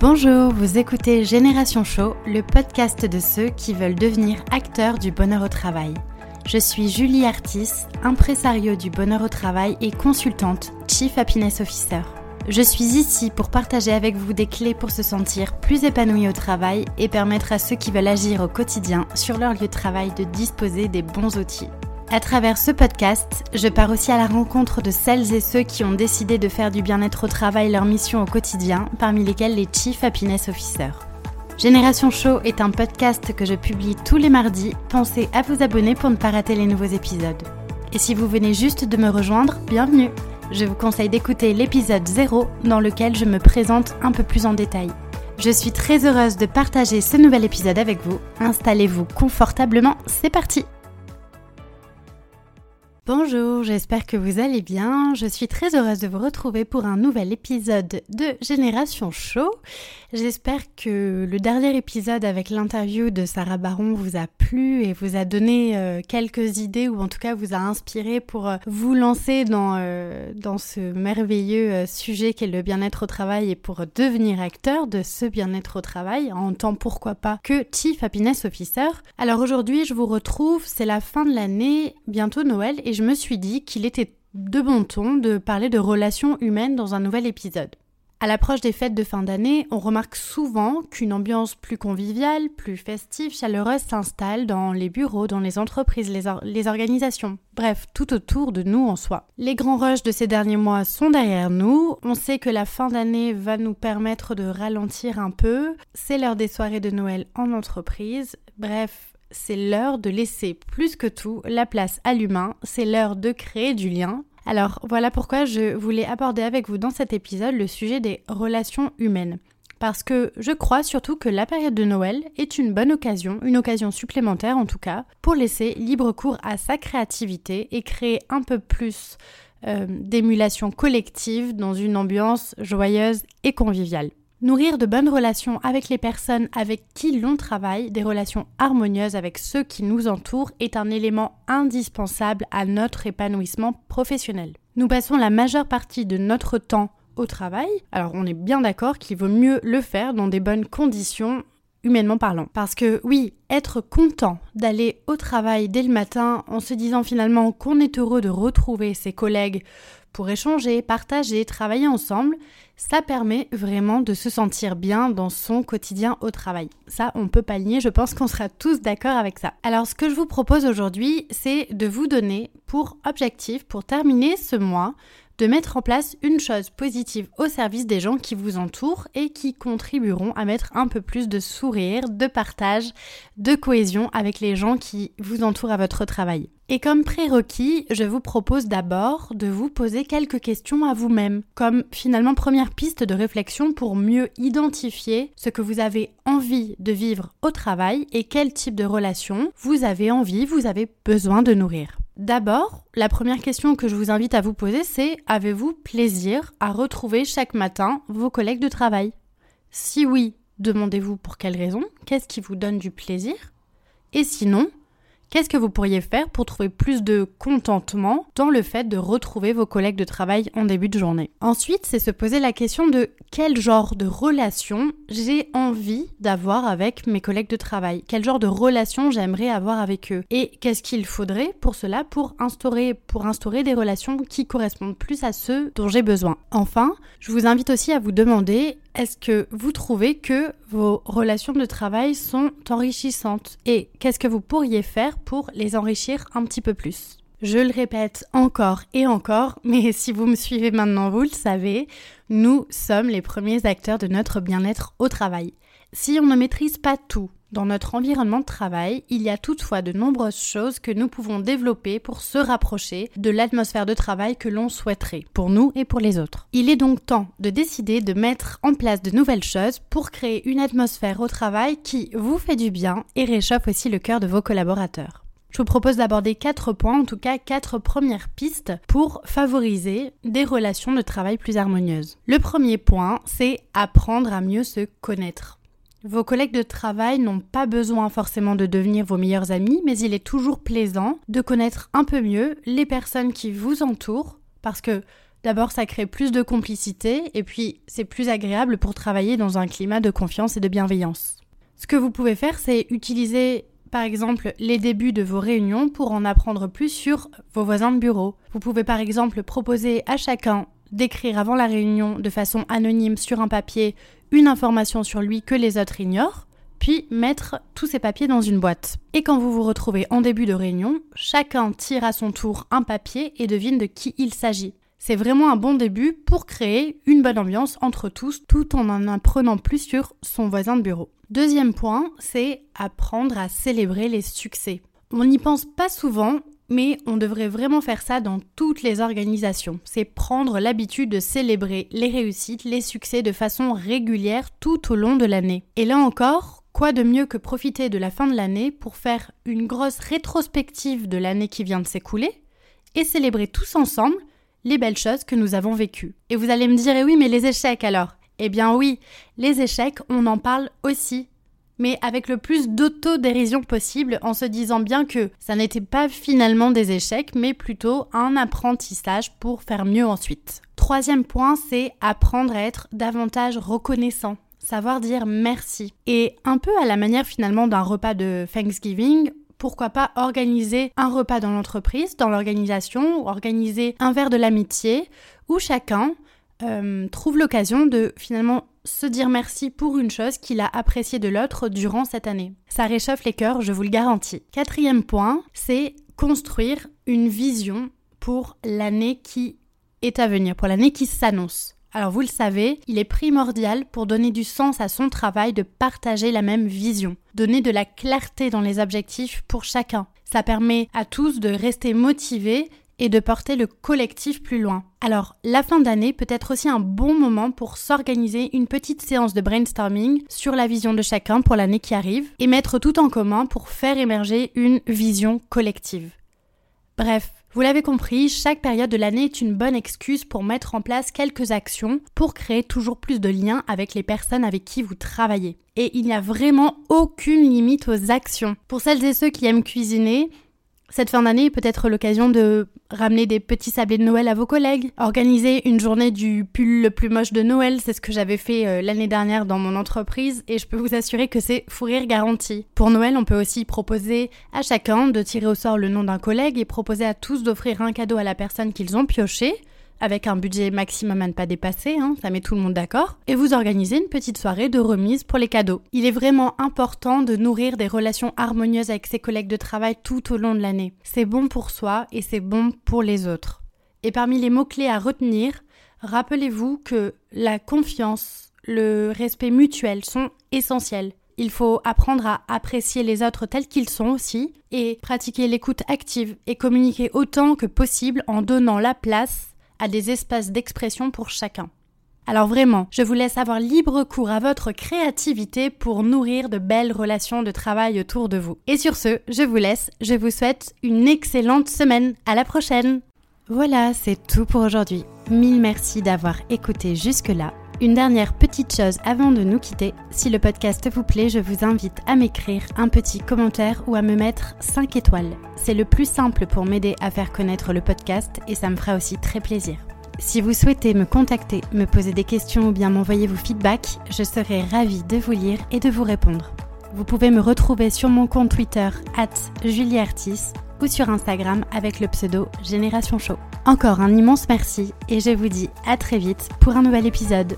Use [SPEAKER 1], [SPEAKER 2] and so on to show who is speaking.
[SPEAKER 1] Bonjour, vous écoutez Génération Show, le podcast de ceux qui veulent devenir acteurs du bonheur au travail. Je suis Julie Artis, impresario du bonheur au travail et consultante Chief Happiness Officer. Je suis ici pour partager avec vous des clés pour se sentir plus épanoui au travail et permettre à ceux qui veulent agir au quotidien sur leur lieu de travail de disposer des bons outils. À travers ce podcast, je pars aussi à la rencontre de celles et ceux qui ont décidé de faire du bien-être au travail leur mission au quotidien, parmi lesquels les Chief Happiness Officers. Génération Show est un podcast que je publie tous les mardis. Pensez à vous abonner pour ne pas rater les nouveaux épisodes. Et si vous venez juste de me rejoindre, bienvenue Je vous conseille d'écouter l'épisode 0 dans lequel je me présente un peu plus en détail. Je suis très heureuse de partager ce nouvel épisode avec vous. Installez-vous confortablement, c'est parti Bonjour, j'espère que vous allez bien. Je suis très heureuse de vous retrouver pour un nouvel épisode de Génération Show. J'espère que le dernier épisode avec l'interview de Sarah Baron vous a plu et vous a donné euh, quelques idées ou en tout cas vous a inspiré pour euh, vous lancer dans, euh, ce merveilleux sujet qu'est le bien-être au travail et pour devenir acteur de ce bien-être au travail en tant pourquoi pas que Chief Happiness Officer. Alors aujourd'hui je vous retrouve, c'est la fin de l'année, bientôt Noël je me suis dit qu'il était de bon ton de parler de relations humaines dans un nouvel épisode. À l'approche des fêtes de fin d'année, on remarque souvent qu'une ambiance plus conviviale, plus festive, chaleureuse s'installe dans les bureaux, dans les entreprises, les, les, organisations, bref, tout autour de nous en soi. Les grands rushs de ces derniers mois sont derrière nous, on sait que la fin d'année va nous permettre de ralentir un peu, c'est l'heure des soirées de Noël en entreprise, bref, c'est l'heure de laisser plus que tout la place à l'humain, c'est l'heure de créer du lien. Alors voilà pourquoi je voulais aborder avec vous dans cet épisode le sujet des relations humaines. Parce que je crois surtout que la période de Noël est une bonne occasion, une occasion supplémentaire en tout cas, pour laisser libre cours à sa créativité et créer un peu plus euh, d'émulation collective dans une ambiance joyeuse et conviviale. Nourrir de bonnes relations avec les personnes avec qui l'on travaille, des relations harmonieuses avec ceux qui nous entourent, est un élément indispensable à notre épanouissement professionnel. Nous passons la majeure partie de notre temps au travail, alors on est bien d'accord qu'il vaut mieux le faire dans des bonnes conditions humainement parlant. Parce que oui, être content d'aller au travail dès le matin en se disant finalement qu'on est heureux de retrouver ses collègues pour échanger, partager, travailler ensemble, ça permet vraiment de se sentir bien dans son quotidien au travail. Ça, on peut pas nier, je pense qu'on sera tous d'accord avec ça. Alors ce que je vous propose aujourd'hui, c'est de vous donner pour objectif, pour terminer ce mois, de mettre en place une chose positive au service des gens qui vous entourent et qui contribueront à mettre un peu plus de sourire, de partage, de cohésion avec les gens qui vous entourent à votre travail. Et comme prérequis, je vous propose d'abord de vous poser quelques questions à vous-même, comme finalement première piste de réflexion pour mieux identifier ce que vous avez envie de vivre au travail et quel type de relation vous avez envie, vous avez besoin de nourrir. D'abord, la première question que je vous invite à vous poser, c'est avez-vous plaisir à retrouver chaque matin vos collègues de travail? Si oui, demandez-vous pour quelle raison, qu'est-ce qui vous donne du plaisir? Et sinon, Qu'est-ce que vous pourriez faire pour trouver plus de contentement dans le fait de retrouver vos collègues de travail en début de journée? Ensuite, c'est se poser la question de quel genre de relation j'ai envie d'avoir avec mes collègues de travail? Quel genre de relation j'aimerais avoir avec eux? Et qu'est-ce qu'il faudrait pour cela pour instaurer, des relations qui correspondent plus à ceux dont j'ai besoin? Enfin, je vous invite aussi à vous demander est-ce que vous trouvez que vos relations de travail sont enrichissantes? Et qu'est-ce que vous pourriez faire pour les enrichir un petit peu plus je le répète encore et encore, mais si vous me suivez maintenant, vous le savez, nous sommes les premiers acteurs de notre bien-être au travail. Si on ne maîtrise pas tout dans notre environnement de travail, il y a toutefois de nombreuses choses que nous pouvons développer pour se rapprocher de l'atmosphère de travail que l'on souhaiterait, pour nous et pour les autres. Il est donc temps de décider de mettre en place de nouvelles choses pour créer une atmosphère au travail qui vous fait du bien et réchauffe aussi le cœur de vos collaborateurs. Je vous propose d'aborder quatre points, en tout cas quatre premières pistes pour favoriser des relations de travail plus harmonieuses. Le premier point, c'est apprendre à mieux se connaître. Vos collègues de travail n'ont pas besoin forcément de devenir vos meilleurs amis, mais il est toujours plaisant de connaître un peu mieux les personnes qui vous entourent, parce que D'abord, ça crée plus de complicité et puis c'est plus agréable pour travailler dans un climat de confiance et de bienveillance. Ce que vous pouvez faire, c'est utiliser par exemple les débuts de vos réunions pour en apprendre plus sur vos voisins de bureau. Vous pouvez par exemple proposer à chacun d'écrire avant la réunion de façon anonyme sur un papier une information sur lui que les autres ignorent, puis mettre tous ces papiers dans une boîte. Et quand vous vous retrouvez en début de réunion, chacun tire à son tour un papier et devine de qui il s'agit. C'est vraiment un bon début pour créer une bonne ambiance entre tous tout en en apprenant plus sur son voisin de bureau. Deuxième point, c'est apprendre à célébrer les succès. On n'y pense pas souvent, mais on devrait vraiment faire ça dans toutes les organisations. C'est prendre l'habitude de célébrer les réussites, les succès de façon régulière tout au long de l'année. Et là encore, quoi de mieux que profiter de la fin de l'année pour faire une grosse rétrospective de l'année qui vient de s'écouler et célébrer tous ensemble les belles choses que nous avons vécues. Et vous allez me dire, eh oui, mais les échecs alors? Eh bien oui, les échecs, on en parle aussi mais avec le plus d'autodérision possible en se disant bien que ça n'était pas finalement des échecs, mais plutôt un apprentissage pour faire mieux ensuite. Troisième point, c'est apprendre à être davantage reconnaissant. Savoir dire merci. Et un peu à la manière finalement d'un repas de Thanksgiving, pourquoi pas organiser un repas dans l'entreprise, dans l'organisation, ou organiser un verre de l'amitié, où chacun euh, trouve l'occasion de finalement se dire merci pour une chose qu'il a appréciée de l'autre durant cette année. Ça réchauffe les cœurs, je vous le garantis. Quatrième point, c'est construire une vision pour l'année qui est à venir, pour l'année qui s'annonce. Alors vous le savez, il est primordial pour donner du sens à son travail de partager la même vision, donner de la clarté dans les objectifs pour chacun. Ça permet à tous de rester motivés et de porter le collectif plus loin. Alors, la fin d'année peut être aussi un bon moment pour s'organiser une petite séance de brainstorming sur la vision de chacun pour l'année qui arrive et mettre tout en commun pour faire émerger une vision collective. Bref, vous l'avez compris, chaque période de l'année est une bonne excuse pour mettre en place quelques actions pour créer toujours plus de liens avec les personnes avec qui vous travaillez. Et il n'y a vraiment aucune limite aux actions. Pour celles et ceux qui aiment cuisiner, cette fin d'année peut être l'occasion de ramener des petits sablés de Noël à vos collègues, organiser une journée du pull le plus moche de Noël, c'est ce que j'avais fait euh, l'année dernière dans mon entreprise et je peux vous assurer que c'est fou rire garanti. Pour Noël, on peut aussi proposer à chacun de tirer au sort le nom d'un collègue et proposer à tous d'offrir un cadeau à la personne qu'ils ont pioché avec un budget maximum à ne pas dépasser, hein, ça met tout le monde d'accord, et vous organisez une petite soirée de remise pour les cadeaux. Il est vraiment important de nourrir des relations harmonieuses avec ses collègues de travail tout au long de l'année. C'est bon pour soi et c'est bon pour les autres. Et parmi les mots-clés à retenir, rappelez-vous que la confiance, le respect mutuel sont essentiels. Il faut apprendre à apprécier les autres tels qu'ils sont aussi et pratiquer l'écoute active et communiquer autant que possible en donnant la place à des espaces d'expression pour chacun. Alors vraiment, je vous laisse avoir libre cours à votre créativité pour nourrir de belles relations de travail autour de vous. Et sur ce, je vous laisse, je vous souhaite une excellente semaine. À la prochaine. Voilà, c'est tout pour aujourd'hui. Mille merci d'avoir écouté jusque-là. Une dernière petite chose avant de nous quitter, si le podcast vous plaît, je vous invite à m'écrire un petit commentaire ou à me mettre 5 étoiles. C'est le plus simple pour m'aider à faire connaître le podcast et ça me fera aussi très plaisir. Si vous souhaitez me contacter, me poser des questions ou bien m'envoyer vos feedbacks, je serai ravie de vous lire et de vous répondre. Vous pouvez me retrouver sur mon compte Twitter, at julieartis, ou sur Instagram avec le pseudo Génération Show. Encore un immense merci et je vous dis à très vite pour un nouvel épisode.